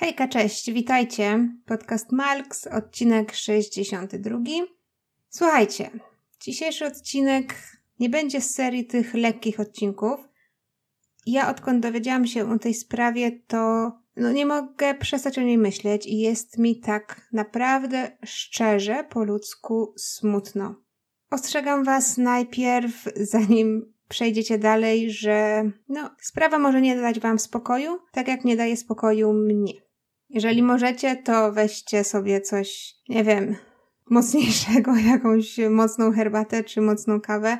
Hejka, cześć, witajcie. Podcast Malks, odcinek 62. Słuchajcie, dzisiejszy odcinek nie będzie z serii tych lekkich odcinków. Ja odkąd dowiedziałam się o tej sprawie, to no nie mogę przestać o niej myśleć i jest mi tak naprawdę szczerze, po ludzku smutno. Ostrzegam Was najpierw, zanim przejdziecie dalej, że no, sprawa może nie dać Wam spokoju, tak jak nie daje spokoju mnie. Jeżeli możecie, to weźcie sobie coś, nie wiem, mocniejszego, jakąś mocną herbatę czy mocną kawę,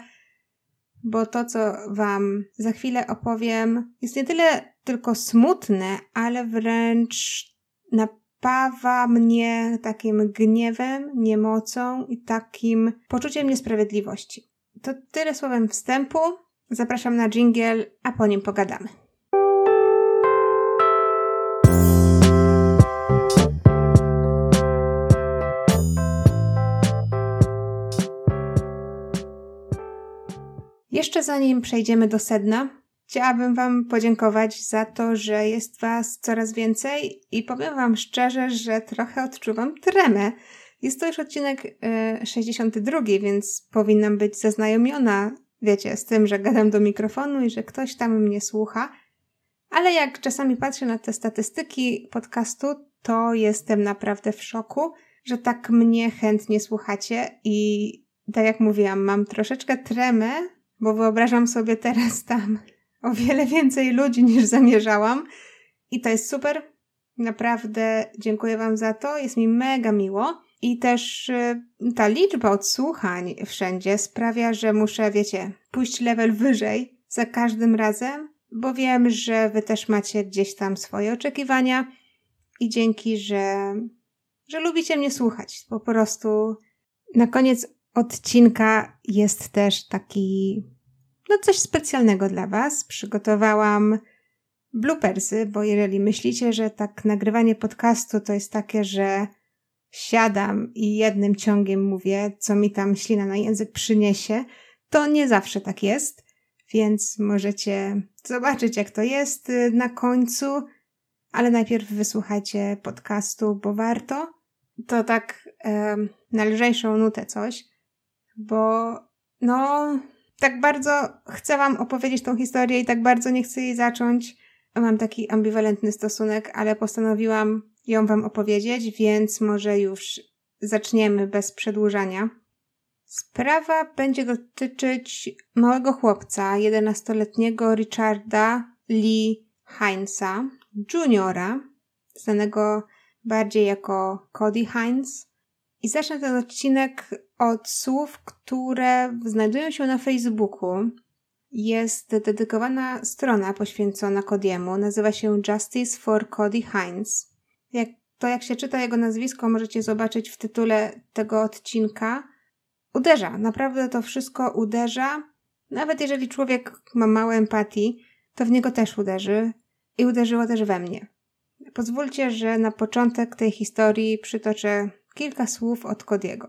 bo to, co Wam za chwilę opowiem, jest nie tyle tylko smutne, ale wręcz napawa mnie takim gniewem, niemocą i takim poczuciem niesprawiedliwości. To tyle słowem wstępu. Zapraszam na jingle, a po nim pogadamy. Jeszcze zanim przejdziemy do sedna, chciałabym Wam podziękować za to, że jest Was coraz więcej i powiem Wam szczerze, że trochę odczuwam tremę. Jest to już odcinek y, 62, więc powinnam być zaznajomiona, wiecie, z tym, że gadam do mikrofonu i że ktoś tam mnie słucha. Ale jak czasami patrzę na te statystyki podcastu, to jestem naprawdę w szoku, że tak mnie chętnie słuchacie i tak jak mówiłam, mam troszeczkę tremę, bo wyobrażam sobie teraz tam o wiele więcej ludzi niż zamierzałam i to jest super. Naprawdę dziękuję Wam za to, jest mi mega miło. I też y, ta liczba odsłuchań wszędzie sprawia, że muszę, wiecie, pójść level wyżej za każdym razem, bo wiem, że Wy też macie gdzieś tam swoje oczekiwania i dzięki, że, że lubicie mnie słuchać. Po prostu na koniec odcinka jest też taki, no coś specjalnego dla Was. Przygotowałam bloopersy, bo jeżeli myślicie, że tak nagrywanie podcastu to jest takie, że siadam i jednym ciągiem mówię, co mi tam ślina na język przyniesie, to nie zawsze tak jest, więc możecie zobaczyć, jak to jest y, na końcu, ale najpierw wysłuchajcie podcastu, bo warto. To tak e, na lżejszą nutę coś, bo no, tak bardzo chcę Wam opowiedzieć tą historię i tak bardzo nie chcę jej zacząć. Mam taki ambiwalentny stosunek, ale postanowiłam ją Wam opowiedzieć, więc może już zaczniemy bez przedłużania. Sprawa będzie dotyczyć małego chłopca, 11-letniego Richarda Lee Heinza, juniora, znanego bardziej jako Cody Heinz. I zacznę ten odcinek od słów, które znajdują się na Facebooku. Jest dedykowana strona poświęcona Cody'emu, nazywa się Justice for Cody Heinz. Jak, to jak się czyta jego nazwisko, możecie zobaczyć w tytule tego odcinka. Uderza, naprawdę to wszystko uderza. Nawet jeżeli człowiek ma mało empatii, to w niego też uderzy i uderzyło też we mnie. Pozwólcie, że na początek tej historii przytoczę kilka słów od Cody'ego.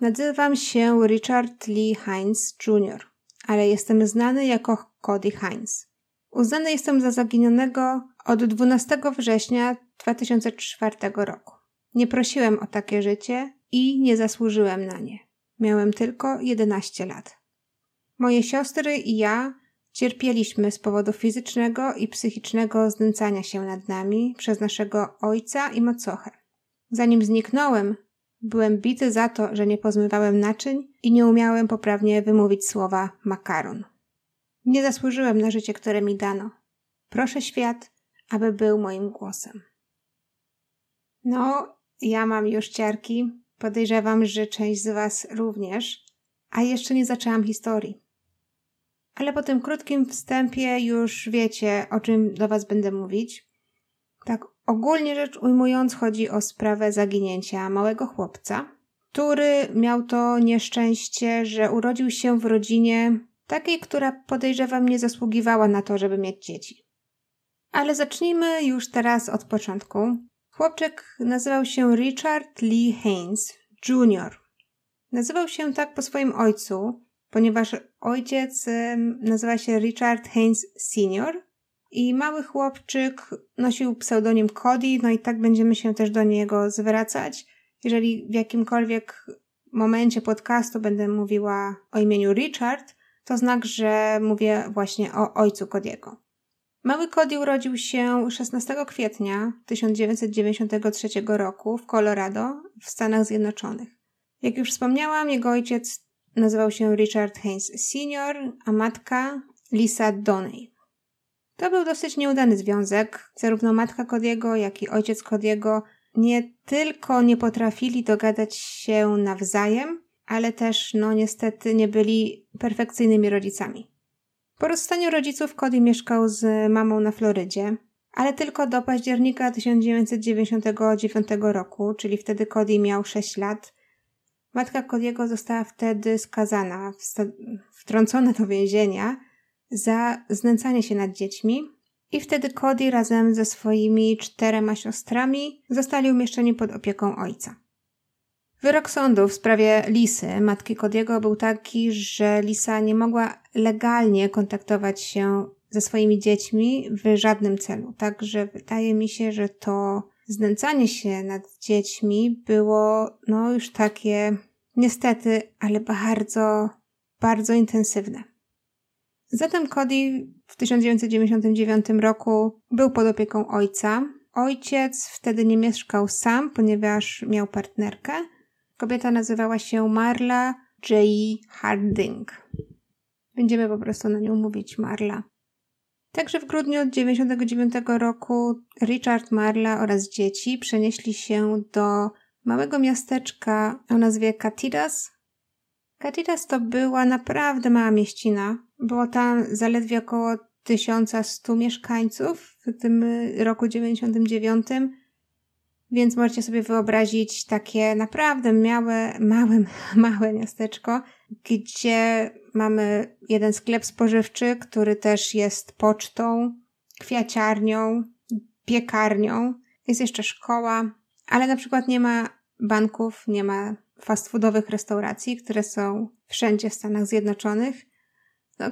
Nazywam się Richard Lee Heinz Jr., ale jestem znany jako Cody Heinz. Uznany jestem za zaginionego od 12 września 2004 roku. Nie prosiłem o takie życie i nie zasłużyłem na nie. Miałem tylko 11 lat. Moje siostry i ja cierpieliśmy z powodu fizycznego i psychicznego znęcania się nad nami przez naszego ojca i macochę. Zanim zniknąłem, byłem bity za to, że nie pozmywałem naczyń i nie umiałem poprawnie wymówić słowa makaron. Nie zasłużyłem na życie, które mi dano. Proszę świat, aby był moim głosem. No, ja mam już ciarki. Podejrzewam, że część z Was również. A jeszcze nie zaczęłam historii. Ale po tym krótkim wstępie już wiecie, o czym do Was będę mówić. Tak ogólnie rzecz ujmując, chodzi o sprawę zaginięcia małego chłopca, który miał to nieszczęście, że urodził się w rodzinie takiej, która podejrzewam nie zasługiwała na to, żeby mieć dzieci. Ale zacznijmy już teraz od początku. Chłopczyk nazywał się Richard Lee Haynes Jr. Nazywał się tak po swoim ojcu, ponieważ ojciec nazywa się Richard Haynes Sr. I mały chłopczyk nosił pseudonim Cody, no i tak będziemy się też do niego zwracać. Jeżeli w jakimkolwiek momencie podcastu będę mówiła o imieniu Richard, to znak, że mówię właśnie o ojcu Cody'ego. Mały Cody urodził się 16 kwietnia 1993 roku w Colorado w Stanach Zjednoczonych. Jak już wspomniałam, jego ojciec nazywał się Richard Haynes Sr., a matka Lisa Doney. To był dosyć nieudany związek. Zarówno matka Cody'ego, jak i ojciec Cody'ego nie tylko nie potrafili dogadać się nawzajem, ale też, no niestety, nie byli perfekcyjnymi rodzicami. Po rozstaniu rodziców Cody mieszkał z mamą na Florydzie, ale tylko do października 1999 roku, czyli wtedy Cody miał 6 lat. Matka Cody'ego została wtedy skazana, wtrącona do więzienia za znęcanie się nad dziećmi i wtedy Cody razem ze swoimi czterema siostrami zostali umieszczeni pod opieką ojca. Wyrok sądu w sprawie Lisy, matki Cody'ego, był taki, że Lisa nie mogła legalnie kontaktować się ze swoimi dziećmi w żadnym celu. Także wydaje mi się, że to znęcanie się nad dziećmi było no już takie niestety, ale bardzo, bardzo intensywne. Zatem Cody w 1999 roku był pod opieką ojca. Ojciec wtedy nie mieszkał sam, ponieważ miał partnerkę. Kobieta nazywała się Marla J. Harding. Będziemy po prostu na nią mówić Marla. Także w grudniu 1999 roku Richard Marla oraz dzieci przenieśli się do małego miasteczka o nazwie Katidas. Katidas to była naprawdę mała mieścina. Było tam zaledwie około 1100 mieszkańców w tym roku 99 więc możecie sobie wyobrazić takie naprawdę małe, małe, małe miasteczko, gdzie mamy jeden sklep spożywczy, który też jest pocztą, kwiaciarnią, piekarnią. Jest jeszcze szkoła, ale na przykład nie ma banków, nie ma fast foodowych restauracji, które są wszędzie w Stanach Zjednoczonych. No,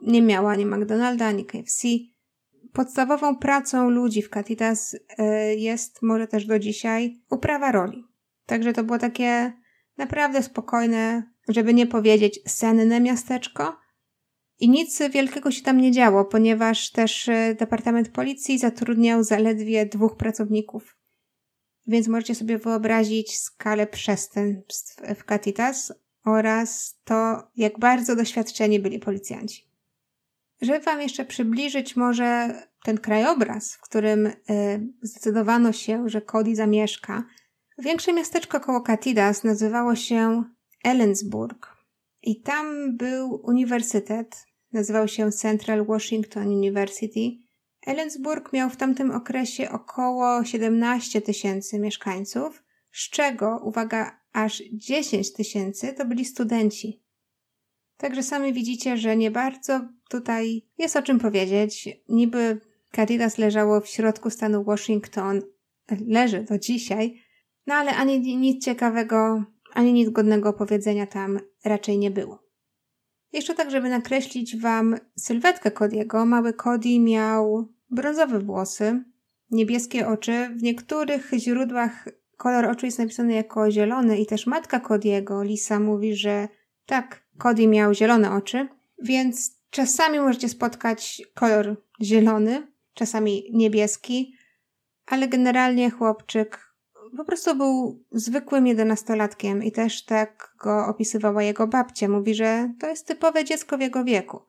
nie miała ani McDonalda, ani KFC, Podstawową pracą ludzi w Katitas e, jest, może też do dzisiaj, uprawa roli. Także to było takie naprawdę spokojne, żeby nie powiedzieć senne miasteczko. I nic wielkiego się tam nie działo, ponieważ też e, Departament Policji zatrudniał zaledwie dwóch pracowników. Więc możecie sobie wyobrazić skalę przestępstw w Katitas oraz to, jak bardzo doświadczeni byli policjanci. Żeby Wam jeszcze przybliżyć może ten krajobraz, w którym y, zdecydowano się, że Cody zamieszka, większe miasteczko koło Katidas nazywało się Ellensburg. I tam był uniwersytet, nazywał się Central Washington University. Ellensburg miał w tamtym okresie około 17 tysięcy mieszkańców, z czego, uwaga, aż 10 tysięcy to byli studenci. Także sami widzicie, że nie bardzo tutaj jest o czym powiedzieć. Niby Cadillac leżało w środku stanu Washington, leży do dzisiaj, no ale ani nic ciekawego, ani nic godnego powiedzenia tam raczej nie było. Jeszcze tak, żeby nakreślić Wam sylwetkę Cody'ego, mały Cody miał brązowe włosy, niebieskie oczy. W niektórych źródłach kolor oczu jest napisany jako zielony i też matka Cody'ego, Lisa, mówi, że tak, Cody miał zielone oczy, więc czasami możecie spotkać kolor zielony, czasami niebieski, ale generalnie chłopczyk po prostu był zwykłym jedenastolatkiem i też tak go opisywała jego babcia. Mówi, że to jest typowe dziecko w jego wieku.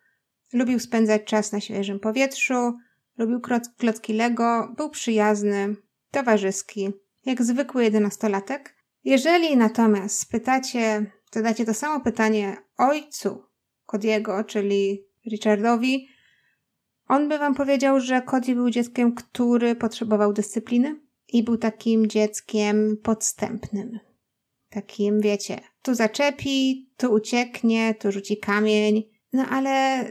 Lubił spędzać czas na świeżym powietrzu, lubił klocki Lego, był przyjazny, towarzyski, jak zwykły jedenastolatek. Jeżeli natomiast spytacie, zadacie to samo pytanie ojcu Kodiego, czyli Richardowi, on by wam powiedział, że Cody był dzieckiem, który potrzebował dyscypliny i był takim dzieckiem podstępnym. Takim, wiecie, tu zaczepi, tu ucieknie, tu rzuci kamień. No ale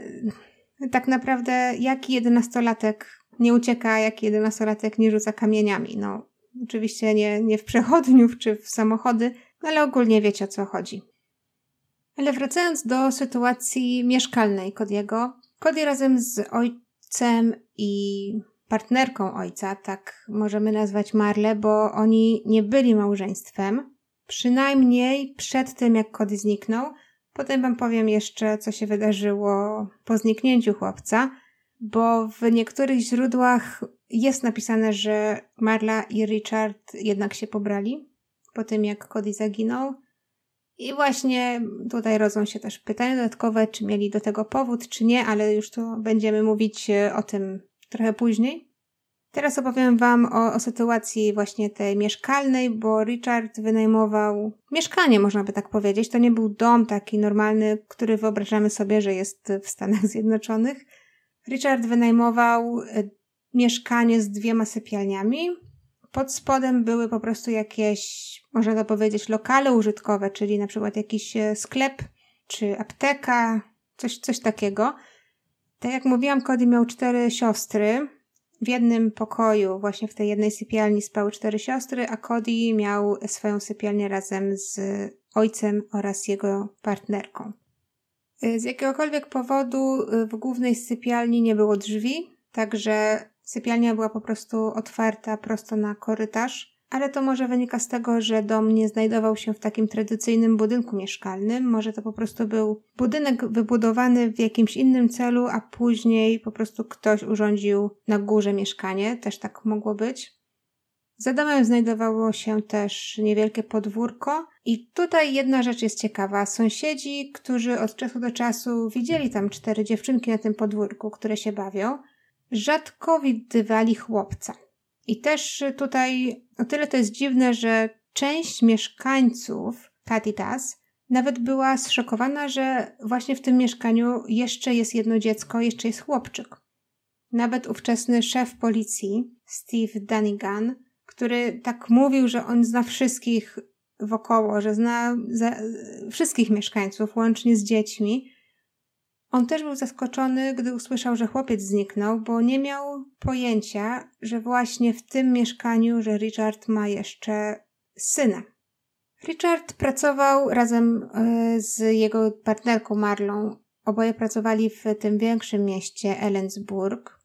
tak naprawdę jaki jedenastolatek nie ucieka, jaki jedenastolatek nie rzuca kamieniami? No, oczywiście nie, nie w przechodniów czy w samochody, no ale ogólnie wiecie o co chodzi. Ale wracając do sytuacji mieszkalnej Kodiego, Cody razem z oj ojcem i partnerką ojca, tak możemy nazwać Marle, bo oni nie byli małżeństwem. Przynajmniej przed tym, jak Cody zniknął. Potem wam powiem jeszcze, co się wydarzyło po zniknięciu chłopca, bo w niektórych źródłach jest napisane, że Marla i Richard jednak się pobrali po tym, jak Cody zaginął. I właśnie tutaj rodzą się też pytania dodatkowe, czy mieli do tego powód, czy nie, ale już tu będziemy mówić e, o tym trochę później. Teraz opowiem Wam o, o, sytuacji właśnie tej mieszkalnej, bo Richard wynajmował mieszkanie, można by tak powiedzieć. To nie był dom taki normalny, który wyobrażamy sobie, że jest w Stanach Zjednoczonych. Richard wynajmował e, mieszkanie z dwiema sypialniami. Pod spodem były po prostu jakieś, można to powiedzieć, lokale użytkowe, czyli na przykład jakiś e, sklep czy apteka, coś, coś takiego. Tak jak mówiłam, Cody miał cztery siostry. W jednym pokoju, właśnie w tej jednej sypialni spały cztery siostry, a Cody miał swoją sypialnię razem z ojcem oraz jego partnerką. E, z jakiegokolwiek powodu e, w głównej sypialni nie było drzwi, także sypialnia była po prostu otwarta prosto na korytarz, ale to może wynika z tego, że dom nie znajdował się w takim tradycyjnym budynku mieszkalnym. Może to po prostu był budynek wybudowany w jakimś innym celu, a później po prostu ktoś urządził na górze mieszkanie. Też tak mogło być. Za domem znajdowało się też niewielkie podwórko, i tutaj jedna rzecz jest ciekawa. Sąsiedzi, którzy od czasu do czasu widzieli tam cztery dziewczynki na tym podwórku, które się bawią, rzadko widywali chłopca. I też tutaj o tyle to jest dziwne, że część mieszkańców Katitas nawet była zszokowana, że właśnie w tym mieszkaniu jeszcze jest jedno dziecko, jeszcze jest chłopczyk. Nawet ówczesny szef policji, Steve Dunigan, który tak mówił, że on zna wszystkich wokoło, że zna wszystkich mieszkańców, łącznie z dziećmi. On też był zaskoczony, gdy usłyszał, że chłopiec zniknął, bo nie miał pojęcia, że właśnie w tym mieszkaniu, że Richard ma jeszcze syna. Richard pracował razem e, z jego partnerką Marlą. Oboje pracowali w tym większym mieście Ellensburg.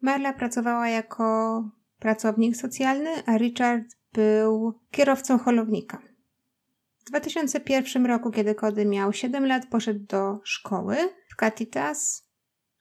Marla pracowała jako pracownik socjalny, a Richard był kierowcą holownika. W 2001 roku, kiedy Kody miał 7 lat, poszedł do szkoły w Katitas.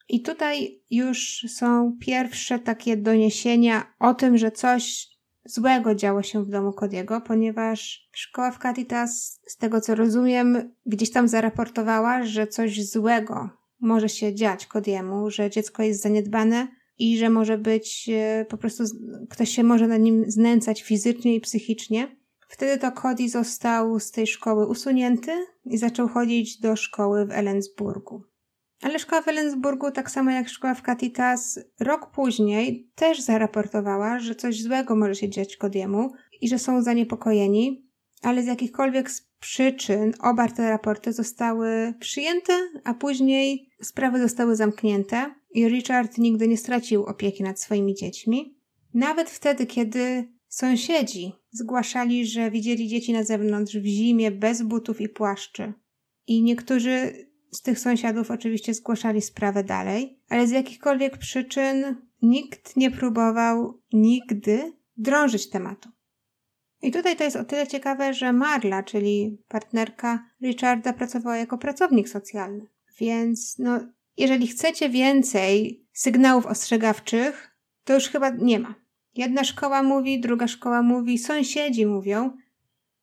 I tutaj już są pierwsze takie doniesienia o tym, że coś złego działo się w domu Kodiego, ponieważ szkoła w Katitas, z tego co rozumiem, gdzieś tam zaraportowała, że coś złego może się dziać Kodiemu, że dziecko jest zaniedbane i że może być e, po prostu ktoś się może na nim znęcać fizycznie i psychicznie. Wtedy to Cody został z tej szkoły usunięty i zaczął chodzić do szkoły w Ellensburgu. Ale szkoła w Ellensburgu, tak samo jak szkoła w Katitas, rok później też zaraportowała, że coś złego może się dziać Cody'emu i że są zaniepokojeni, ale z jakichkolwiek przyczyn oba te raporty zostały przyjęte, a później sprawy zostały zamknięte i Richard nigdy nie stracił opieki nad swoimi dziećmi. Nawet wtedy, kiedy sąsiedzi zgłaszali, że widzieli dzieci na zewnątrz w zimie bez butów i płaszczy. I niektórzy z tych sąsiadów oczywiście zgłaszali sprawę dalej, ale z jakichkolwiek przyczyn nikt nie próbował nigdy drążyć tematu. I tutaj to jest o tyle ciekawe, że Marla, czyli partnerka Richarda, pracowała jako pracownik socjalny. Więc, no, jeżeli chcecie więcej sygnałów ostrzegawczych, to już chyba nie ma. Jedna szkoła mówi, druga szkoła mówi, sąsiedzi mówią.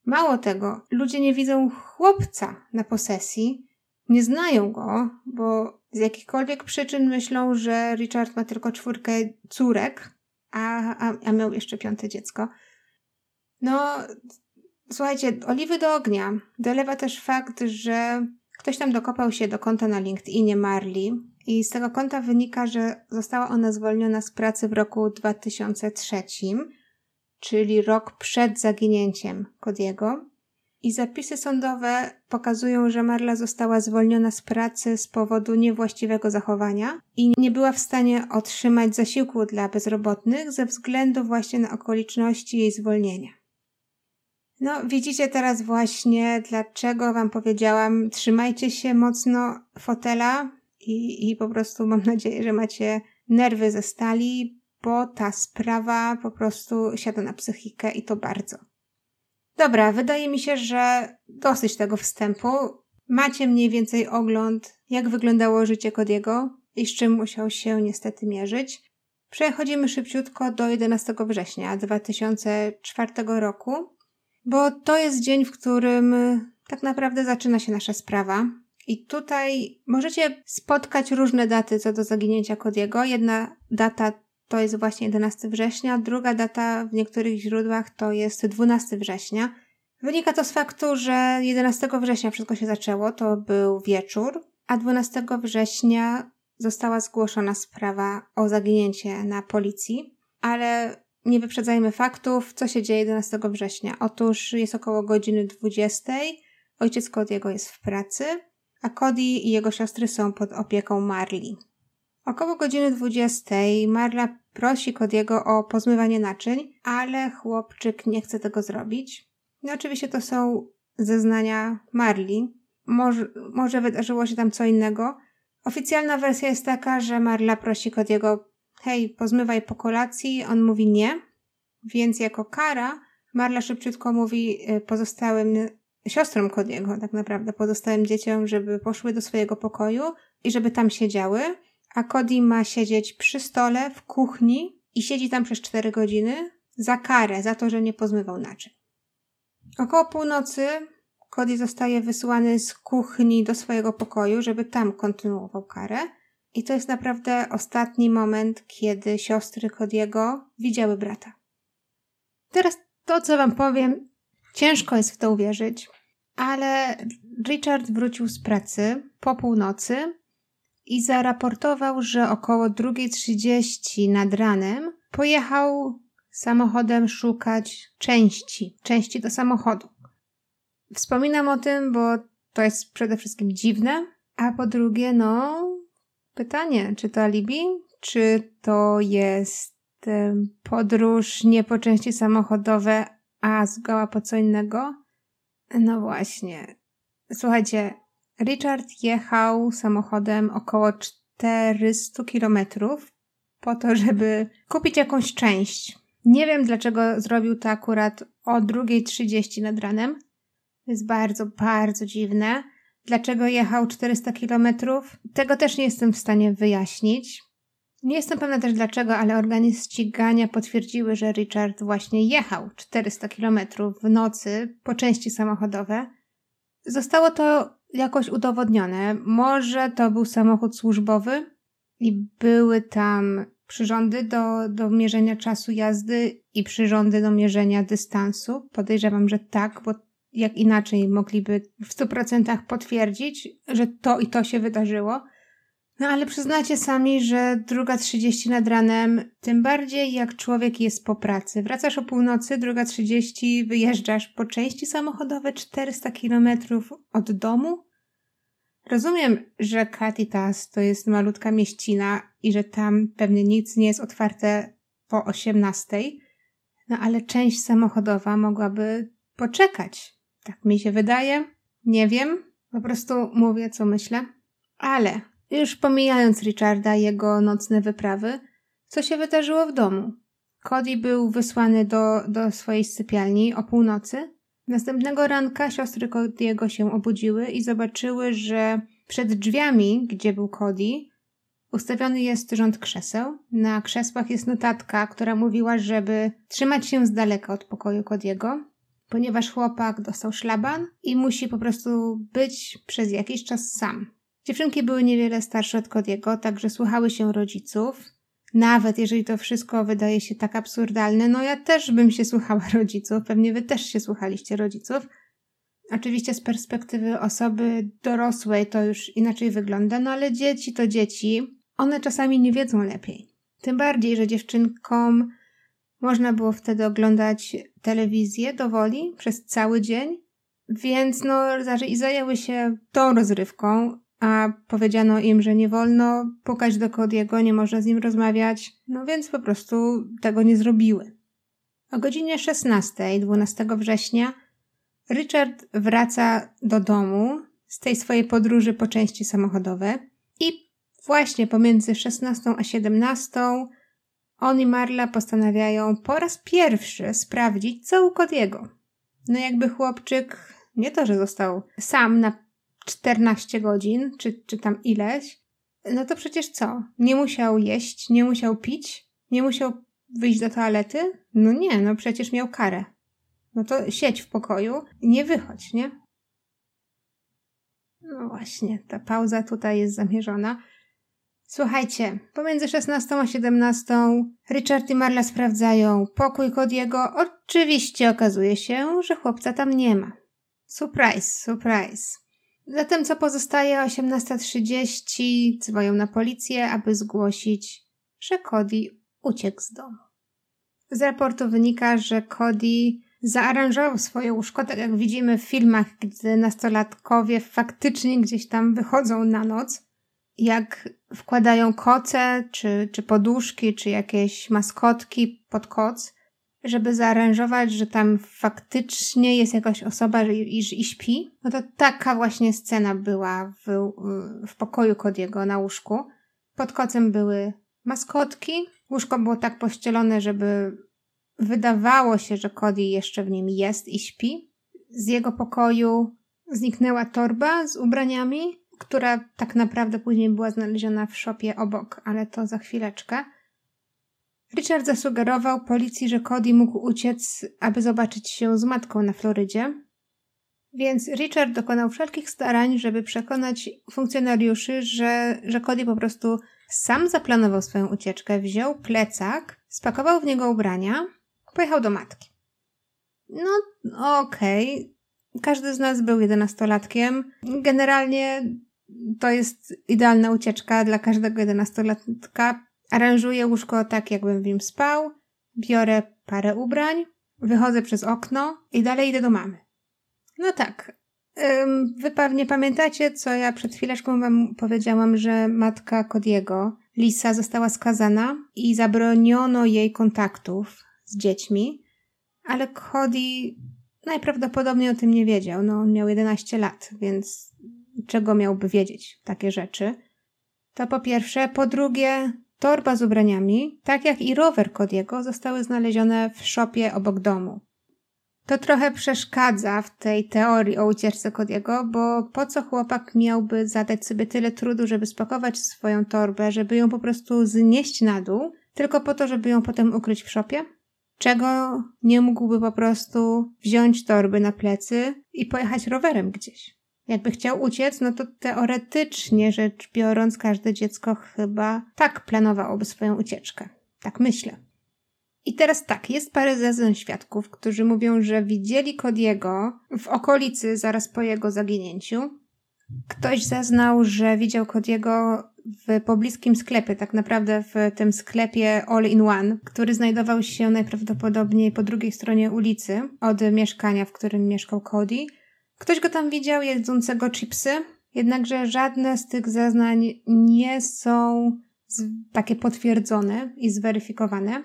Mało tego, ludzie nie widzą chłopca na posesji, nie znają go, bo z jakichkolwiek przyczyn myślą, że Richard ma tylko czwórkę córek, a, a, a miał jeszcze piąte dziecko. No, słuchajcie, oliwy do ognia dolewa też fakt, że ktoś tam dokopał się do konta na LinkedInie Marley i z tego konta wynika, że została ona zwolniona z pracy w roku 2003, czyli rok przed zaginięciem Kodiego. I zapisy sądowe pokazują, że Marla została zwolniona z pracy z powodu niewłaściwego zachowania i nie była w stanie otrzymać zasiłku dla bezrobotnych ze względu właśnie na okoliczności jej zwolnienia. No, widzicie teraz właśnie, dlaczego Wam powiedziałam, trzymajcie się mocno fotela i, i po prostu mam nadzieję, że macie nerwy ze stali, bo ta sprawa po prostu siada na psychikę i to bardzo. Dobra, wydaje mi się, że dosyć tego wstępu. Macie mniej więcej ogląd, jak wyglądało życie Kodiego i z czym musiał się niestety mierzyć. Przechodzimy szybciutko do 11 września 2004 roku, bo to jest dzień, w którym tak naprawdę zaczyna się nasza sprawa. I tutaj możecie spotkać różne daty co do zaginięcia Kodiego. Jedna data to jest właśnie 11 września, druga data w niektórych źródłach to jest 12 września. Wynika to z faktu, że 11 września wszystko się zaczęło, to był wieczór, a 12 września została zgłoszona sprawa o zaginięcie na policji, ale nie wyprzedzajmy faktów, co się dzieje 11 września. Otóż jest około godziny 20. Ojciec Cody'ego jest w pracy, a Cody i jego siostry są pod opieką Marli. Około godziny 20 Marla prosi Cody'ego o pozmywanie naczyń, ale chłopczyk nie chce tego zrobić. No oczywiście to są zeznania Marli. Może, może wydarzyło się tam co innego. Oficjalna wersja jest taka, że Marla prosi Cody'ego hej, pozmywaj po kolacji. On mówi nie. Więc jako kara Marla szybciutko mówi y, pozostałym siostrom Cody'ego, tak naprawdę pozostałym dzieciom, żeby poszły do swojego pokoju i żeby tam siedziały a Cody ma siedzieć przy stole w kuchni i siedzi tam przez 4 godziny za karę, za to, że nie pozmywał naczyń. Około północy Cody zostaje wysłany z kuchni do swojego pokoju, żeby tam kontynuował karę. I to jest naprawdę ostatni moment, kiedy siostry Cody'ego widziały brata. Teraz to, co wam powiem, ciężko jest w to uwierzyć, ale Richard wrócił z pracy po północy i zaraportował, że około 2.30 nad ranem pojechał samochodem szukać części, części do samochodu. Wspominam o tym, bo to jest przede wszystkim dziwne, a po drugie, no, pytanie, czy to alibi, czy to jest podróż nie po części samochodowe, a zgoła po co innego? No właśnie. Słuchajcie, Richard jechał samochodem około 400 kilometrów po to, żeby kupić jakąś część. Nie wiem, dlaczego zrobił to akurat o 2.30 nad ranem. To jest bardzo, bardzo dziwne. Dlaczego jechał 400 kilometrów? Tego też nie jestem w stanie wyjaśnić. Nie jestem pewna też dlaczego, ale organy ścigania potwierdziły, że Richard właśnie jechał 400 kilometrów w nocy po części samochodowe. Zostało to jakoś udowodnione. Może to był samochód służbowy i były tam przyrządy do, do mierzenia czasu jazdy i przyrządy do mierzenia dystansu. Podejrzewam, że tak, bo jak inaczej mogliby w 100% potwierdzić, że to i to się wydarzyło. No ale przyznacie sami, że druga 30 nad ranem, tym bardziej jak człowiek jest po pracy. Wracasz o północy, druga 30, wyjeżdżasz po części samochodowe 400 kilometrów od domu. Rozumiem, że Katitas to jest malutka mieścina i że tam pewnie nic nie jest otwarte po 18, no ale część samochodowa mogłaby poczekać. Tak mi się wydaje. Nie wiem, po prostu mówię, co myślę. Ale już pomijając Richarda i jego nocne wyprawy, co się wydarzyło w domu? Cody był wysłany do, do swojej sypialni o północy. Następnego ranka siostry Cody'ego się obudziły i zobaczyły, że przed drzwiami, gdzie był Cody, ustawiony jest rząd krzeseł. Na krzesłach jest notatka, która mówiła, żeby trzymać się z daleka od pokoju Cody'ego, ponieważ chłopak dostał szlaban i musi po prostu być przez jakiś czas sam. Dziewczynki były niewiele starsze od Cody'ego, także słuchały się rodziców. Nawet jeżeli to wszystko wydaje się tak absurdalne, no ja też bym się słuchała rodziców, pewnie wy też się słuchaliście rodziców. Oczywiście z perspektywy osoby dorosłej to już inaczej wygląda, no ale dzieci to dzieci. One czasami nie wiedzą lepiej. Tym bardziej, że dziewczynkom można było wtedy oglądać telewizję do woli przez cały dzień, więc no i zajęły się tą rozrywką, a powiedziano im, że nie wolno pukać do Kodiego, nie można z nim rozmawiać, no więc po prostu tego nie zrobiły. O godzinie 16, 12 września, Richard wraca do domu z tej swojej podróży po części samochodowe i właśnie pomiędzy 16 a 17 on i Marla postanawiają po raz pierwszy sprawdzić, co u Cody'ego. No jakby chłopczyk nie to, że został sam na 14 godzin, czy, czy tam ileś, no to przecież co? Nie musiał jeść, nie musiał pić, nie musiał wyjść do toalety? No nie, no przecież miał karę. No to siedź w pokoju nie wychodź, nie? No właśnie, ta pauza tutaj jest zamierzona. Słuchajcie, pomiędzy 16 a 17 Richard i Marla sprawdzają pokój Cody'ego. Oczywiście okazuje się, że chłopca tam nie ma. Surprise, surprise. Zatem co pozostaje o 18.30 dzwonią na policję, aby zgłosić, że Cody uciekł z domu. Z raportu wynika, że Cody zaaranżował swoje łóżko, tak jak widzimy w filmach, gdy nastolatkowie faktycznie gdzieś tam wychodzą na noc, jak wkładają koce, czy, czy poduszki, czy jakieś maskotki pod koc, żeby zaaranżować, że tam faktycznie jest jakaś osoba i, i, i śpi. No to taka właśnie scena była w, w pokoju Kodiego na łóżku. Pod kocem były maskotki. Łóżko było tak pościelone, żeby wydawało się, że Cody jeszcze w nim jest i śpi. Z jego pokoju zniknęła torba z ubraniami, która tak naprawdę później była znaleziona w szopie obok, ale to za chwileczkę. Richard zasugerował policji, że Cody mógł uciec, aby zobaczyć się z matką na Florydzie. Więc Richard dokonał wszelkich starań, żeby przekonać funkcjonariuszy, że, że Cody po prostu sam zaplanował swoją ucieczkę, wziął plecak, spakował w niego ubrania, pojechał do matki. No, okej. Okay. Każdy z nas był jedenastolatkiem. Generalnie to jest idealna ucieczka dla każdego jedenastolatka. Aranżuję łóżko tak, jakbym w nim spał, biorę parę ubrań, wychodzę przez okno i dalej idę do mamy. No tak. Wy pewnie pamiętacie, co ja przed chwileczką wam powiedziałam, że matka Kodiego, Lisa, została skazana i zabroniono jej kontaktów z dziećmi, ale Cody najprawdopodobniej o tym nie wiedział. No, on miał 11 lat, więc czego miałby wiedzieć takie rzeczy? To po pierwsze. Po drugie, torba z ubraniami, tak jak i rower Kodiego, zostały znalezione w szopie obok domu. To trochę przeszkadza w tej teorii o ucieczce Kodiego, bo po co chłopak miałby zadać sobie tyle trudu, żeby spakować swoją torbę, żeby ją po prostu znieść na dół, tylko po to, żeby ją potem ukryć w szopie? Czego nie mógłby po prostu wziąć torby na plecy i pojechać rowerem gdzieś? Jakby chciał uciec, no to teoretycznie rzecz biorąc, każde dziecko chyba tak planowałoby swoją ucieczkę. Tak myślę. I teraz tak, jest parę zeznań świadków, którzy mówią, że widzieli Kodiego w okolicy zaraz po jego zaginięciu. Ktoś zeznał, że widział Kodiego w pobliskim sklepie, tak naprawdę w tym sklepie All in One, który znajdował się najprawdopodobniej po drugiej stronie ulicy od mieszkania, w którym mieszkał Cody. Ktoś go tam widział jedzącego chipsy, jednakże żadne z tych zeznań nie są takie potwierdzone i zweryfikowane.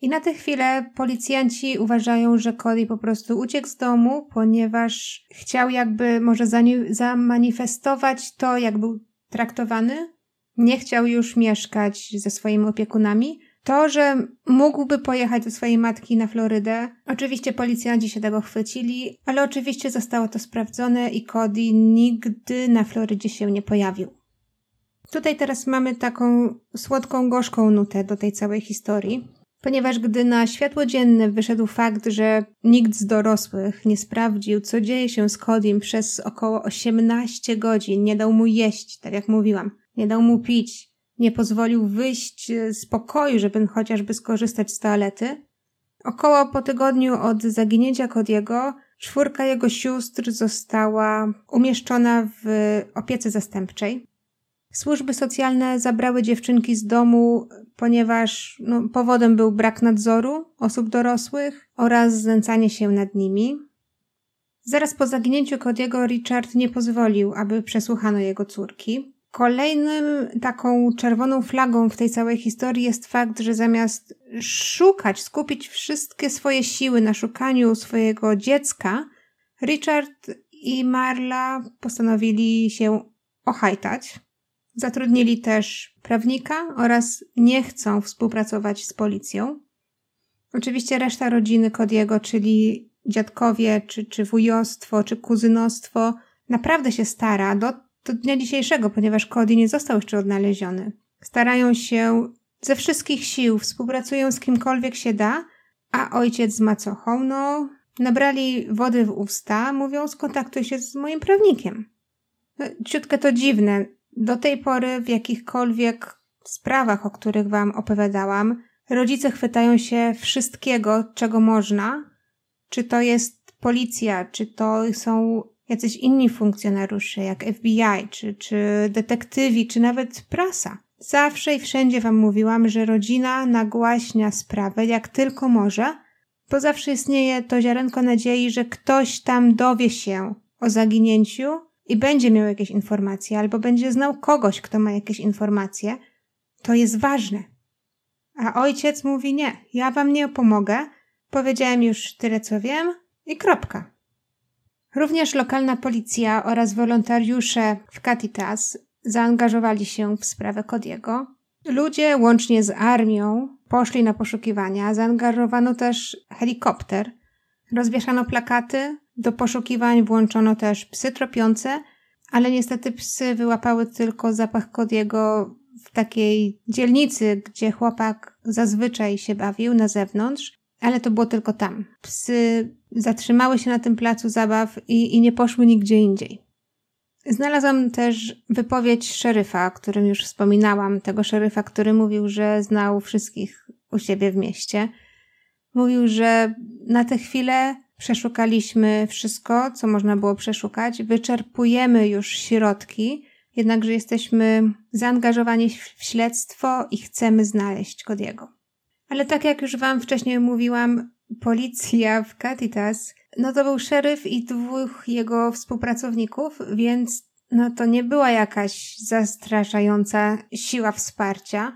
I na tę chwilę policjanci uważają, że Cody po prostu uciekł z domu, ponieważ chciał jakby może zamanifestować to, jak był traktowany. Nie chciał już mieszkać ze swoimi opiekunami. To, że mógłby pojechać do swojej matki na Florydę, oczywiście policjanci się tego chwycili, ale oczywiście zostało to sprawdzone i Cody nigdy na Florydzie się nie pojawił. Tutaj teraz mamy taką słodką, gorzką nutę do tej całej historii ponieważ gdy na światło dzienne wyszedł fakt, że nikt z dorosłych nie sprawdził, co dzieje się z Kodim przez około 18 godzin, nie dał mu jeść, tak jak mówiłam, nie dał mu pić, nie pozwolił wyjść z pokoju, żeby chociażby skorzystać z toalety. Około po tygodniu od zaginięcia Kodiego czwórka jego sióstr została umieszczona w opiece zastępczej. Służby socjalne zabrały dziewczynki z domu, ponieważ no, powodem był brak nadzoru osób dorosłych oraz znęcanie się nad nimi. Zaraz po zaginięciu Cody'ego Richard nie pozwolił, aby przesłuchano jego córki. Kolejnym taką czerwoną flagą w tej całej historii jest fakt, że zamiast szukać, skupić wszystkie swoje siły na szukaniu swojego dziecka, Richard i Marla postanowili się ochajtać Zatrudnili też prawnika oraz nie chcą współpracować z policją. Oczywiście reszta rodziny Kodiego, czyli dziadkowie, czy, czy wujostwo, czy kuzynostwo, naprawdę się stara do, do dnia dzisiejszego, ponieważ Cody nie został jeszcze odnaleziony. Starają się ze wszystkich sił, współpracują z kimkolwiek się da, a ojciec z macochą, no, nabrali wody w usta, mówią skontaktuj się z moim prawnikiem. No, ciutkę to dziwne. Do tej pory w jakichkolwiek sprawach, o których wam opowiadałam, rodzice chwytają się wszystkiego, czego można. Czy to jest policja, czy to są jacyś inni funkcjonariusze, jak FBI, czy, czy detektywi, czy nawet prasa. Zawsze i wszędzie wam mówiłam, że rodzina nagłaśnia sprawę jak tylko może, bo zawsze istnieje to ziarenko nadziei, że ktoś tam dowie się o zaginięciu i będzie miał jakieś informacje, albo będzie znał kogoś, kto ma jakieś informacje. To jest ważne. A ojciec mówi nie, ja wam nie pomogę, powiedziałem już tyle co wiem i kropka. Również lokalna policja oraz wolontariusze w Catitas zaangażowali się w sprawę Kodiego. Ludzie, łącznie z armią, poszli na poszukiwania. Zaangażowano też helikopter. Rozwieszano plakaty. Do poszukiwań włączono też psy tropiące, ale niestety psy wyłapały tylko zapach Kodiego w takiej dzielnicy, gdzie chłopak zazwyczaj się bawił na zewnątrz, ale to było tylko tam. Psy zatrzymały się na tym placu zabaw i, i nie poszły nigdzie indziej. Znalazłam też wypowiedź szeryfa, o którym już wspominałam, tego szeryfa, który mówił, że znał wszystkich u siebie w mieście. Mówił, że na tę chwilę przeszukaliśmy wszystko, co można było przeszukać, wyczerpujemy już środki, jednakże jesteśmy zaangażowani w śledztwo i chcemy znaleźć Kodiego. Ale tak jak już Wam wcześniej mówiłam, policja w Catitas no to był szeryf i dwóch jego współpracowników, więc no to nie była jakaś zastraszająca siła wsparcia.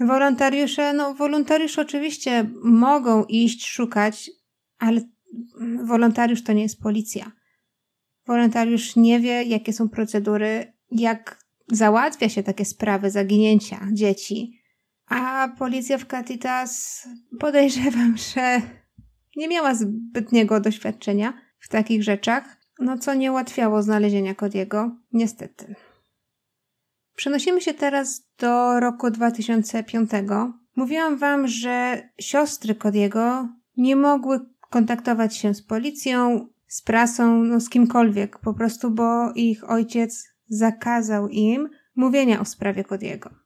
Wolontariusze, no wolontariusze oczywiście mogą iść szukać, ale wolontariusz to nie jest policja. Wolontariusz nie wie, jakie są procedury, jak załatwia się takie sprawy zaginięcia dzieci. A policja w Catitas podejrzewam, że nie miała zbytniego doświadczenia w takich rzeczach, no co nie ułatwiało znalezienia Kodiego, niestety. Przenosimy się teraz do roku 2005. Mówiłam wam, że siostry Kodiego nie mogły kontaktować się z policją, z prasą, no z kimkolwiek, po prostu bo ich ojciec zakazał im mówienia o sprawie Kodiego.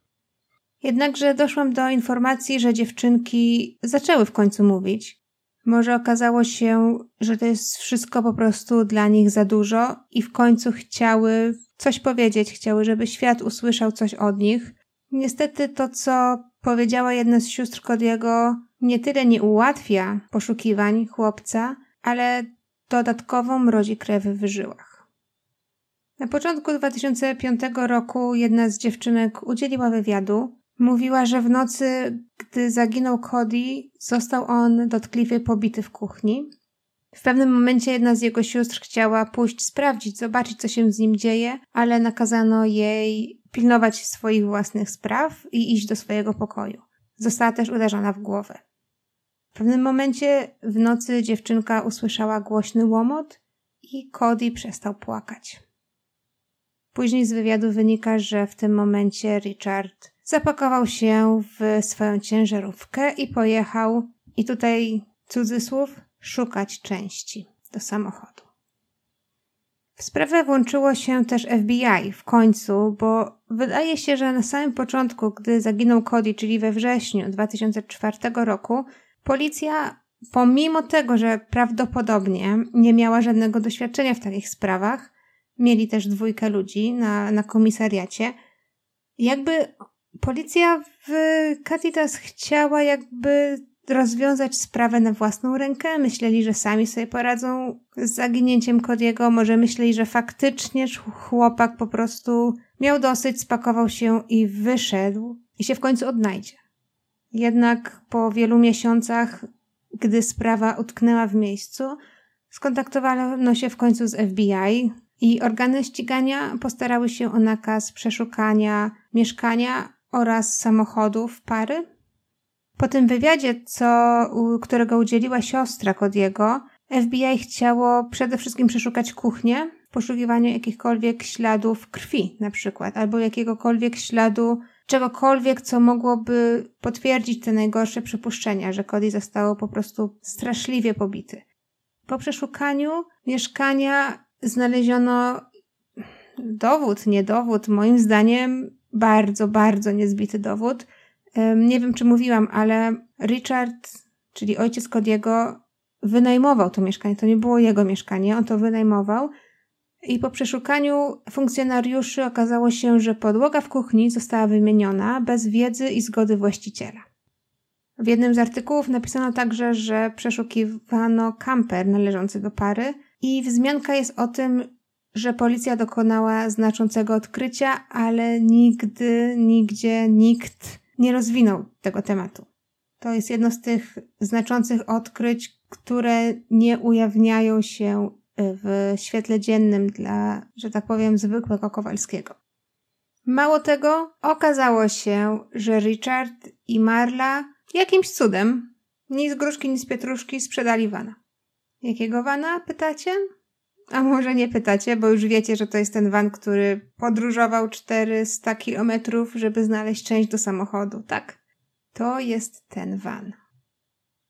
Jednakże doszłam do informacji, że dziewczynki zaczęły w końcu mówić, może okazało się, że to jest wszystko po prostu dla nich za dużo i w końcu chciały coś powiedzieć, chciały, żeby świat usłyszał coś od nich. Niestety to, co powiedziała jedna z sióstr Kodiego, nie tyle nie ułatwia poszukiwań chłopca, ale dodatkowo mrozi krew w żyłach. Na początku 2005 roku jedna z dziewczynek udzieliła wywiadu, Mówiła, że w nocy, gdy zaginął Cody, został on dotkliwie pobity w kuchni. W pewnym momencie jedna z jego sióstr chciała pójść sprawdzić, zobaczyć, co się z nim dzieje, ale nakazano jej pilnować swoich własnych spraw i iść do swojego pokoju. Została też uderzona w głowę. W pewnym momencie w nocy dziewczynka usłyszała głośny łomot i Cody przestał płakać. Później z wywiadu wynika, że w tym momencie Richard zapakował się w swoją ciężarówkę i pojechał, i tutaj cudzysłów, szukać części do samochodu. W sprawę włączyło się też FBI w końcu, bo wydaje się, że na samym początku, gdy zaginął Cody, czyli we wrześniu 2004 roku, policja, pomimo tego, że prawdopodobnie nie miała żadnego doświadczenia w takich sprawach, mieli też dwójkę ludzi na, na komisariacie, jakby Policja w Catitas chciała jakby rozwiązać sprawę na własną rękę. Myśleli, że sami sobie poradzą z zaginięciem Kodiego. Może myśleli, że faktycznie chłopak po prostu miał dosyć, spakował się i wyszedł i się w końcu odnajdzie. Jednak po wielu miesiącach, gdy sprawa utknęła w miejscu, skontaktowano się w końcu z FBI. I organy ścigania postarały się o nakaz przeszukania mieszkania oraz samochodów pary. Po tym wywiadzie, co, którego udzieliła siostra Kodiego, FBI chciało przede wszystkim przeszukać kuchnię w poszukiwaniu jakichkolwiek śladów krwi, na przykład, albo jakiegokolwiek śladu czegokolwiek, co mogłoby potwierdzić te najgorsze przypuszczenia, że Cody został po prostu straszliwie pobity. Po przeszukaniu mieszkania znaleziono dowód, nie dowód, moim zdaniem bardzo, bardzo niezbity dowód. Nie wiem, czy mówiłam, ale Richard, czyli ojciec Cody'ego, wynajmował to mieszkanie. To nie było jego mieszkanie, on to wynajmował. I po przeszukaniu funkcjonariuszy okazało się, że podłoga w kuchni została wymieniona bez wiedzy i zgody właściciela. W jednym z artykułów napisano także, że przeszukiwano kamper należący do pary i wzmianka jest o tym, że policja dokonała znaczącego odkrycia, ale nigdy, nigdzie nikt nie rozwinął tego tematu. To jest jedno z tych znaczących odkryć, które nie ujawniają się w świetle dziennym dla, że tak powiem, zwykłego Kowalskiego. Mało tego, okazało się, że Richard i Marla jakimś cudem, ni z gruszki, ni z pietruszki, sprzedali wana. Jakiego wana, pytacie? A może nie pytacie, bo już wiecie, że to jest ten van, który podróżował 400 kilometrów, żeby znaleźć część do samochodu. Tak, to jest ten van.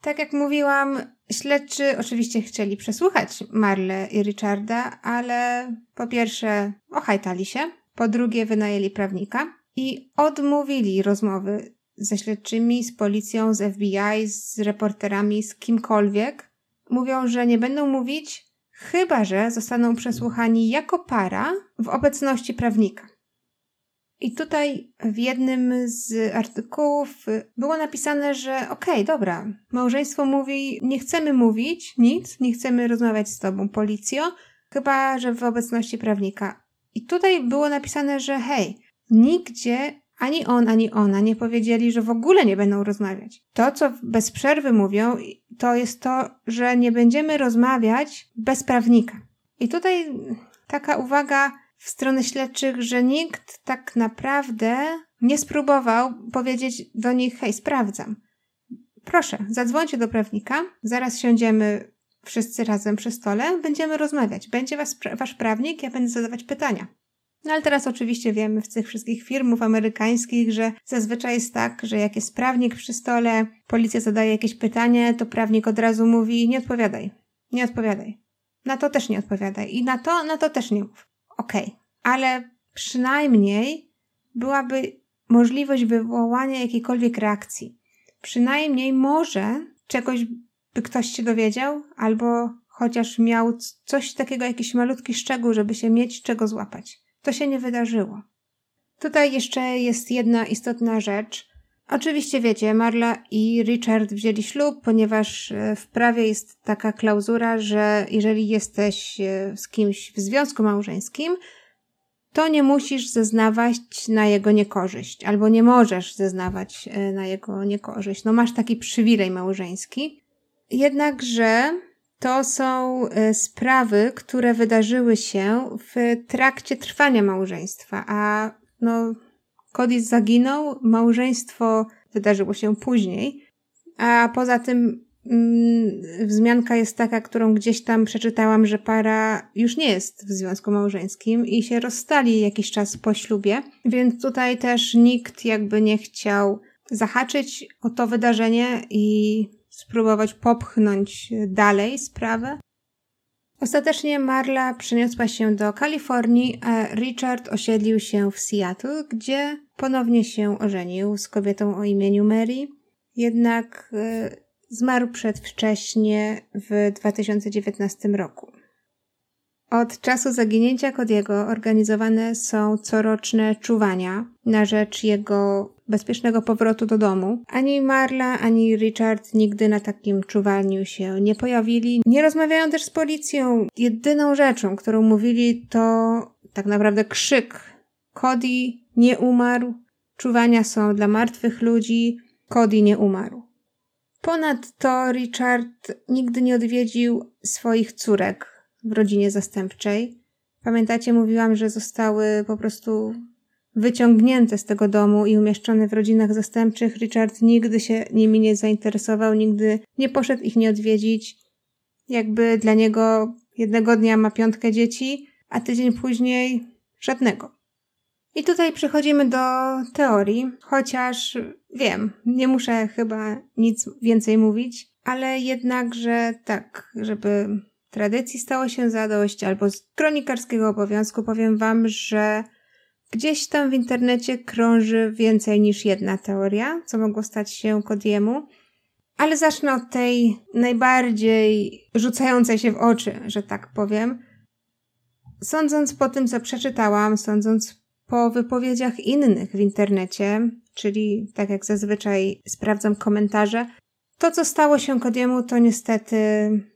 Tak jak mówiłam, śledczy oczywiście chcieli przesłuchać Marle i Richarda, ale po pierwsze ochajtali się, po drugie wynajęli prawnika i odmówili rozmowy ze śledczymi, z policją, z FBI, z reporterami, z kimkolwiek. Mówią, że nie będą mówić, chyba że zostaną przesłuchani jako para w obecności prawnika. I tutaj w jednym z artykułów było napisane, że okej, okay, dobra, małżeństwo mówi, nie chcemy mówić nic, nie chcemy rozmawiać z tobą, policjo, chyba że w obecności prawnika. I tutaj było napisane, że hej, nigdzie ani on, ani ona nie powiedzieli, że w ogóle nie będą rozmawiać. To, co bez przerwy mówią, to jest to, że nie będziemy rozmawiać bez prawnika. I tutaj taka uwaga w stronę śledczych, że nikt tak naprawdę nie spróbował powiedzieć do nich: hej, sprawdzam. Proszę, zadzwońcie do prawnika, zaraz siądziemy wszyscy razem przy stole, będziemy rozmawiać. Będzie was, wasz prawnik, ja będę zadawać pytania. No ale teraz oczywiście wiemy w tych wszystkich firmów amerykańskich, że zazwyczaj jest tak, że jak jest prawnik przy stole, policja zadaje jakieś pytanie, to prawnik od razu mówi nie odpowiadaj, nie odpowiadaj. Na to też nie odpowiadaj i na to, na to też nie mów. Okej, okay. ale przynajmniej byłaby możliwość wywołania jakiejkolwiek reakcji. Przynajmniej może czegoś by ktoś się dowiedział, albo chociaż miał coś takiego, jakiś malutki szczegół, żeby się mieć czego złapać. To się nie wydarzyło. Tutaj jeszcze jest jedna istotna rzecz. Oczywiście wiecie, Marla i Richard wzięli ślub, ponieważ e, w prawie jest taka klauzura, że jeżeli jesteś e, z kimś w związku małżeńskim, to nie musisz zeznawać na jego niekorzyść, albo nie możesz zeznawać e, na jego niekorzyść. No masz taki przywilej małżeński. Jednakże to są sprawy, które wydarzyły się w trakcie trwania małżeństwa, a no Cody zaginął, małżeństwo wydarzyło się później, a poza tym mm, wzmianka jest taka, którą gdzieś tam przeczytałam, że para już nie jest w związku małżeńskim i się rozstali jakiś czas po ślubie, więc tutaj też nikt jakby nie chciał zahaczyć o to wydarzenie i spróbować popchnąć dalej sprawę. Ostatecznie Marla przeniosła się do Kalifornii, a Richard osiedlił się w Seattle, gdzie ponownie się ożenił z kobietą o imieniu Mary. Jednak y, zmarł przedwcześnie w 2019 roku. Od czasu zaginięcia Kodiego organizowane są coroczne czuwania na rzecz jego bezpiecznego powrotu do domu. Ani Marla, ani Richard nigdy na takim czuwaniu się nie pojawili. Nie rozmawiają też z policją. Jedyną rzeczą, którą mówili, to tak naprawdę krzyk. Cody nie umarł. Czuwania są dla martwych ludzi. Cody nie umarł. Ponadto Richard nigdy nie odwiedził swoich córek w rodzinie zastępczej, Pamiętacie, mówiłam, że zostały po prostu wyciągnięte z tego domu i umieszczone w rodzinach zastępczych. Richard nigdy się nimi nie zainteresował, nigdy nie poszedł ich nie odwiedzić. Jakby dla niego jednego dnia ma piątkę dzieci, a tydzień później żadnego. I tutaj przechodzimy do teorii, chociaż wiem, nie muszę chyba nic więcej mówić, ale jednakże tak, żeby tradycji stało się zadość, albo z kronikarskiego obowiązku powiem wam, że gdzieś tam w internecie krąży więcej niż jedna teoria, co mogło stać się Kodiemu. Ale zacznę od tej najbardziej rzucającej się w oczy, że tak powiem. Sądząc po tym, co przeczytałam, sądząc po wypowiedziach innych w internecie, czyli tak jak zazwyczaj sprawdzam komentarze, to co stało się Kodiemu to niestety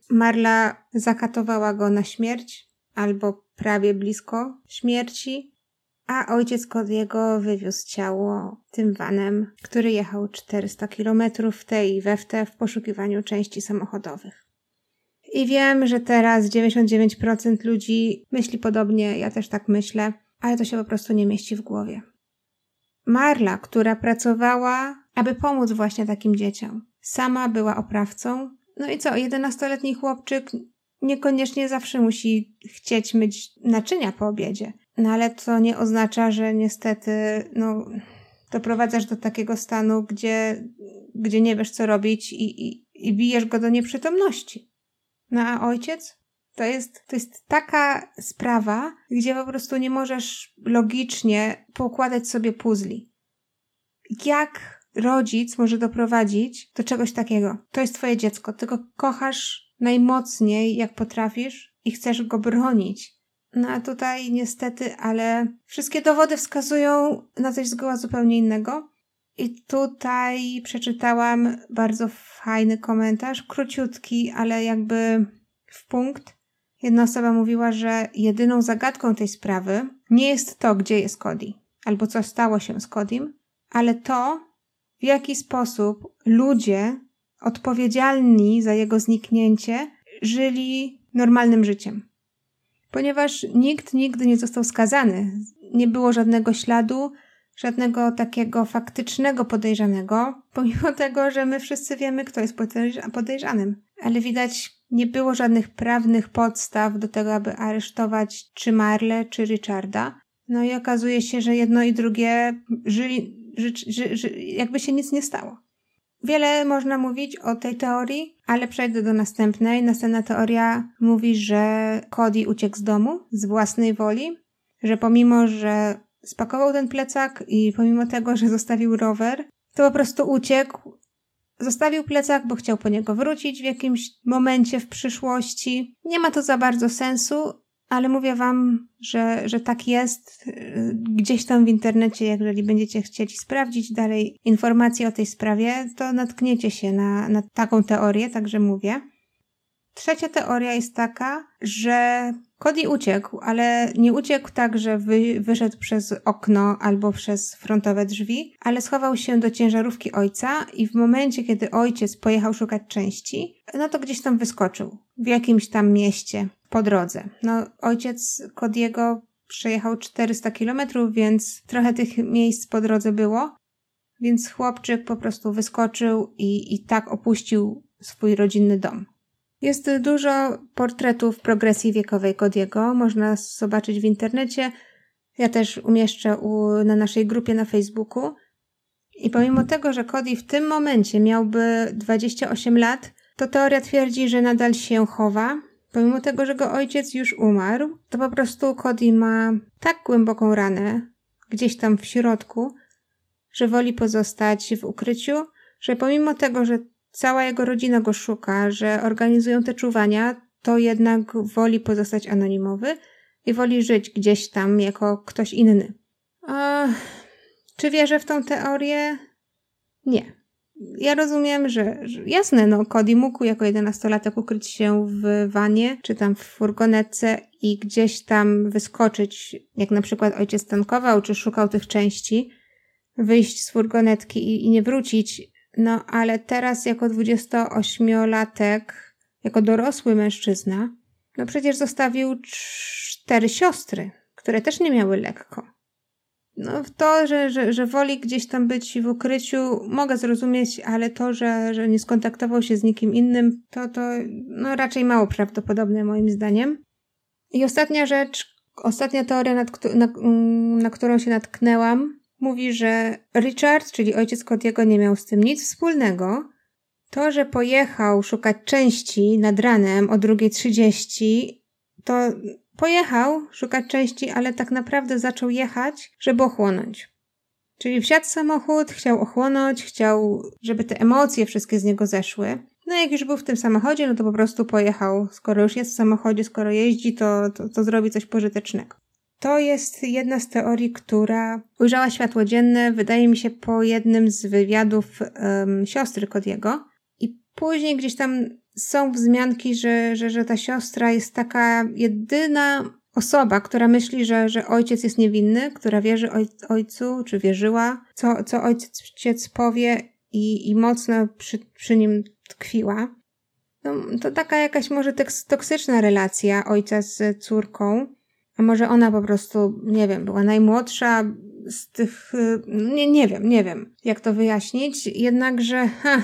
Marla zakatowała go na śmierć albo prawie blisko śmierci, a ojciec Kodiego wywiózł ciało tym vanem, który jechał 400 kilometrów w tej i we w te w poszukiwaniu części samochodowych. I wiem, że teraz 99% ludzi myśli podobnie, ja też tak myślę, ale to się po prostu nie mieści w głowie. Marla, która pracowała, aby pomóc właśnie takim dzieciom, sama była oprawcą. No i co, 11-letni chłopczyk niekoniecznie zawsze musi chcieć myć naczynia po obiedzie. No ale to nie oznacza, że niestety, no, doprowadzasz do takiego stanu, gdzie, gdzie nie wiesz co robić i, i, i bijesz go do nieprzytomności. No a ojciec? To jest, to jest taka sprawa, gdzie po prostu nie możesz logicznie poukładać sobie puzli. Jak rodzic może doprowadzić do czegoś takiego? To jest twoje dziecko, ty go kochasz najmocniej, jak potrafisz i chcesz go bronić. No a tutaj niestety, ale wszystkie dowody wskazują na coś zgoła zupełnie innego. I tutaj przeczytałam bardzo fajny komentarz, króciutki, ale jakby w punkt. Jedna osoba mówiła, że jedyną zagadką tej sprawy nie jest to, gdzie jest Cody, albo co stało się z Codym, ale to, w jaki sposób ludzie odpowiedzialni za jego zniknięcie żyli normalnym życiem. Ponieważ nikt nigdy nie został skazany, nie było żadnego śladu, żadnego takiego faktycznego podejrzanego, pomimo tego, że my wszyscy wiemy, kto jest podejrzanym. Ale widać, nie było żadnych prawnych podstaw do tego, aby aresztować czy Marle, czy Richarda. No i okazuje się, że jedno i drugie żyli, ży, ży, jakby się nic nie stało. Wiele można mówić o tej teorii, ale przejdę do następnej. Następna teoria mówi, że Cody uciekł z domu z własnej woli, że pomimo, że spakował ten plecak i pomimo tego, że zostawił rower, to po prostu uciekł. Zostawił plecak, bo chciał po niego wrócić w jakimś momencie w przyszłości. Nie ma to za bardzo sensu, ale mówię wam, że, że tak jest. Gdzieś tam w internecie, jeżeli będziecie chcieli sprawdzić dalej informacje o tej sprawie, to natkniecie się na, na taką teorię, także mówię. Trzecia teoria jest taka, że Cody uciekł, ale nie uciekł tak, że wy, wyszedł przez okno albo przez frontowe drzwi, ale schował się do ciężarówki ojca i w momencie, kiedy ojciec pojechał szukać części, no to gdzieś tam wyskoczył. W jakimś tam mieście po drodze. No, ojciec Kodiego przejechał 400 kilometrów, więc trochę tych miejsc po drodze było. Więc chłopczyk po prostu wyskoczył i, i tak opuścił swój rodzinny dom. Jest dużo portretów progresji wiekowej Kodiego, można zobaczyć w internecie. Ja też umieszczę u, na naszej grupie na Facebooku. I pomimo tego, że Cody w tym momencie miałby 28 lat, to teoria twierdzi, że nadal się chowa. Pomimo tego, że go ojciec już umarł, to po prostu Cody ma tak głęboką ranę, gdzieś tam w środku, że woli pozostać w ukryciu, że pomimo tego, że cała jego rodzina go szuka, że organizują te czuwania, to jednak woli pozostać anonimowy i woli żyć gdzieś tam jako ktoś inny. A, czy wierzę w tą teorię? Nie. Ja rozumiem, że, że jasne, no Cody mógł jako jedenastolatek ukryć się w wanie, czy tam w furgonetce i gdzieś tam wyskoczyć, jak na przykład ojciec tankował, czy szukał tych części, wyjść z furgonetki i, i nie wrócić, no, ale teraz jako 28-latek, jako dorosły mężczyzna, No przecież zostawił cztery siostry, które też nie miały lekko. No, to, że, że, że woli gdzieś tam być w ukryciu, mogę zrozumieć, ale to, że, że nie skontaktował się z nikim innym, to, to no, raczej mało prawdopodobne moim zdaniem. I ostatnia rzecz, ostatnia teoria, nad, na, na którą się natknęłam, mówi, że Richard, czyli ojciec Cody'ego, nie miał z tym nic wspólnego. To, że pojechał szukać części nad ranem o 2.30, to Pojechał szukać części, ale tak naprawdę zaczął jechać, żeby ochłonąć. Czyli wsiadł samochód, chciał ochłonąć, chciał, żeby te emocje wszystkie z niego zeszły. No jak już był w tym samochodzie, no to po prostu pojechał. Skoro już jest w samochodzie, skoro jeździ, to, to, to zrobi coś pożytecznego. To jest jedna z teorii, która ujrzała światło dzienne, wydaje mi się, po jednym z wywiadów um, siostry Kodiego. I później gdzieś tam są wzmianki, że, że, że ta siostra jest taka jedyna osoba, która myśli, że, że ojciec jest niewinny, która wierzy oj, ojcu, czy wierzyła, co, co ojciec powie i, i mocno przy, przy nim tkwiła. No, to taka jakaś może toksyczna relacja ojca z córką, a może ona po prostu, nie wiem, była najmłodsza z tych, nie, nie wiem, nie wiem, jak to wyjaśnić, jednakże, ha,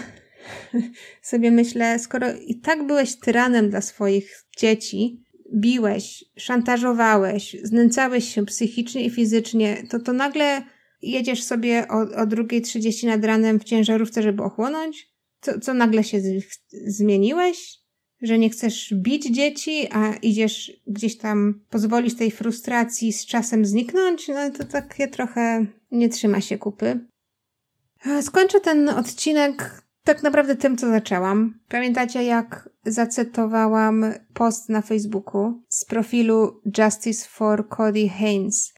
sobie myślę, skoro i tak byłeś tyranem dla swoich dzieci, biłeś, szantażowałeś, znęcałeś się psychicznie i fizycznie, to to nagle jedziesz sobie o, o 2.30 nad ranem w ciężarówce, żeby ochłonąć? Co, co nagle się z, zmieniłeś? Że nie chcesz bić dzieci, a idziesz gdzieś tam, pozwolić tej frustracji z czasem zniknąć? No to takie trochę nie trzyma się kupy. Skończę ten odcinek tak naprawdę tym, co zaczęłam. Pamiętacie, jak zacytowałam post na Facebooku z profilu Justice for Cody Haynes.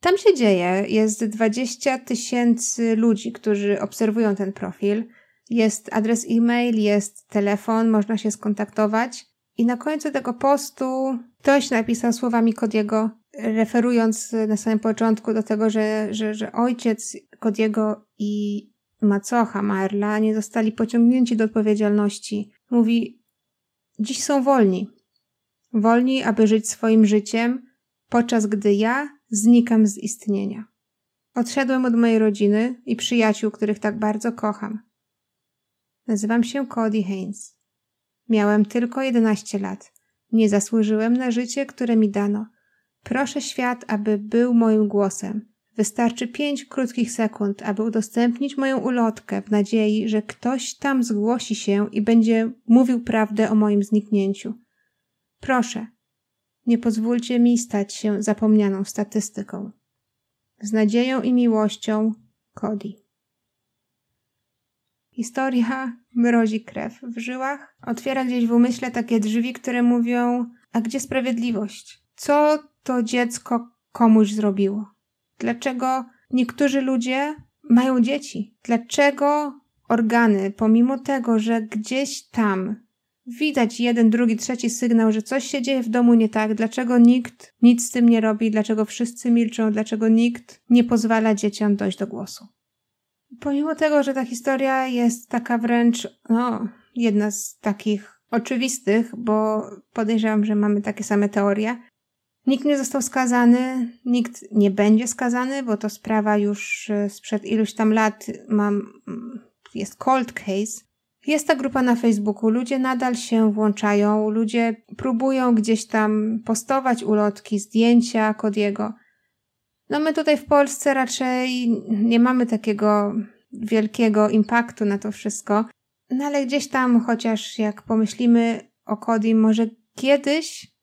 Tam się dzieje, jest 20 tysięcy ludzi, którzy obserwują ten profil. Jest adres e-mail, jest telefon, można się skontaktować. I na końcu tego postu ktoś napisał słowami Kodiego, referując na samym początku do tego, że, że, że ojciec Kodiego i macocha Marla nie zostali pociągnięci do odpowiedzialności. Mówi, dziś są wolni. Wolni, aby żyć swoim życiem, podczas gdy ja znikam z istnienia. Odszedłem od mojej rodziny i przyjaciół, których tak bardzo kocham. Nazywam się Cody Haynes. Miałem tylko 11 lat. Nie zasłużyłem na życie, które mi dano. Proszę świat, aby był moim głosem. Wystarczy pięć krótkich sekund, aby udostępnić moją ulotkę w nadziei, że ktoś tam zgłosi się i będzie mówił prawdę o moim zniknięciu. Proszę, nie pozwólcie mi stać się zapomnianą statystyką. Z nadzieją i miłością, Cody. Historia mrozi krew w żyłach, otwiera gdzieś w umyśle takie drzwi, które mówią: A gdzie sprawiedliwość? Co to dziecko komuś zrobiło? Dlaczego niektórzy ludzie mają dzieci? Dlaczego organy, pomimo tego, że gdzieś tam widać jeden, drugi, trzeci sygnał, że coś się dzieje w domu nie tak, dlaczego nikt nic z tym nie robi, dlaczego wszyscy milczą, dlaczego nikt nie pozwala dzieciom dojść do głosu? Pomimo tego, że ta historia jest taka wręcz, no, jedna z takich oczywistych, bo podejrzewam, że mamy takie same teorie, Nikt nie został skazany, nikt nie będzie skazany, bo to sprawa już e, sprzed iluś tam lat mam, mm, jest cold case. Jest ta grupa na Facebooku, ludzie nadal się włączają, ludzie próbują gdzieś tam postować ulotki, zdjęcia Kodiego. No my tutaj w Polsce raczej nie mamy takiego wielkiego impaktu na to wszystko, no ale gdzieś tam chociaż jak pomyślimy o Kodim, może kiedyś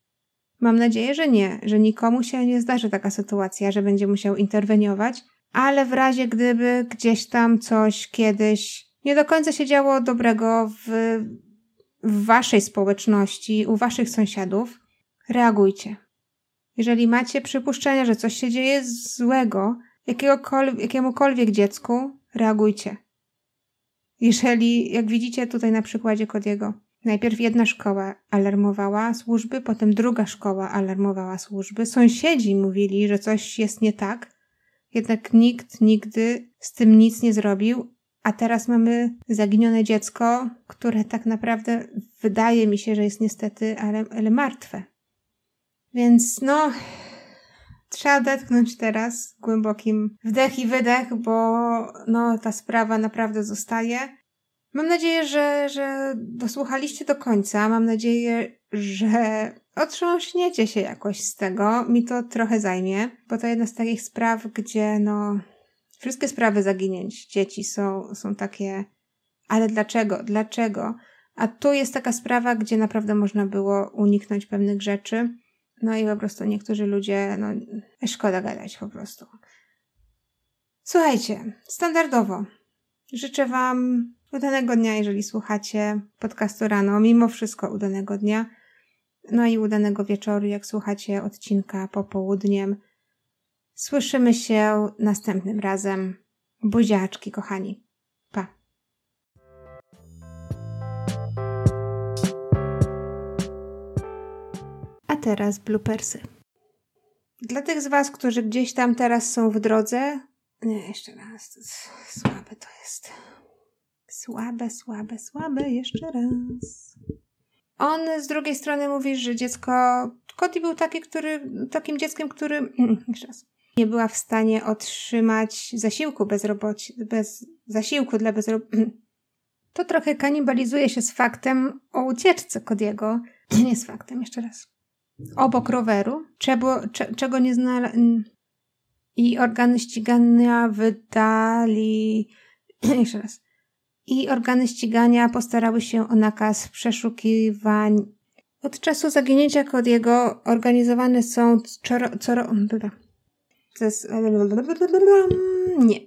Mam nadzieję, że nie, że nikomu się nie zdarzy taka sytuacja, że będzie musiał interweniować, ale w razie gdyby gdzieś tam coś kiedyś nie do końca się działo dobrego w, w waszej społeczności, u waszych sąsiadów, reagujcie. Jeżeli macie przypuszczenia, że coś się dzieje złego jakiemukolwiek dziecku, reagujcie. Jeżeli, jak widzicie tutaj na przykładzie Kodiego, Najpierw jedna szkoła alarmowała służby, potem druga szkoła alarmowała służby. Sąsiedzi mówili, że coś jest nie tak, jednak nikt nigdy z tym nic nie zrobił, a teraz mamy zaginione dziecko, które tak naprawdę wydaje mi się, że jest niestety, ale, ale martwe. Więc no, trzeba odetchnąć teraz głębokim wdech i wydech, bo no, ta sprawa naprawdę zostaje. Mam nadzieję, że, że dosłuchaliście do końca. Mam nadzieję, że otrząśniecie się jakoś z tego. Mi to trochę zajmie, bo to jedna z takich spraw, gdzie no, wszystkie sprawy zaginięć dzieci są, są takie, ale dlaczego? Dlaczego? A tu jest taka sprawa, gdzie naprawdę można było uniknąć pewnych rzeczy. No i po prostu niektórzy ludzie, no, szkoda gadać po prostu. Słuchajcie, standardowo życzę Wam udanego dnia, jeżeli słuchacie podcastu rano, mimo wszystko udanego dnia. No i udanego wieczoru, jak słuchacie odcinka popołudniem. Słyszymy się następnym razem. Buziaczki, kochani. Teraz bloopersy. Dla tych z Was, którzy gdzieś tam teraz są w drodze. Nie, jeszcze raz. Słabe to jest. Słabe, słabe, słabe, jeszcze raz. On z drugiej strony mówi, że dziecko. Cody był taki, który, takim dzieckiem, który. Jeszcze raz. Nie była w stanie otrzymać zasiłku bezroboci, bez zasiłku dla bezroboci. To trochę kanibalizuje się z faktem o ucieczce Kodiego. Nie z faktem, jeszcze raz. Obok roweru, czego, czego nie znalazł. I organy ścigania wydali. Jeszcze raz i organy ścigania postarały się o nakaz przeszukiwań. Od czasu zaginięcia Cody'ego organizowane są coro, coro, nie.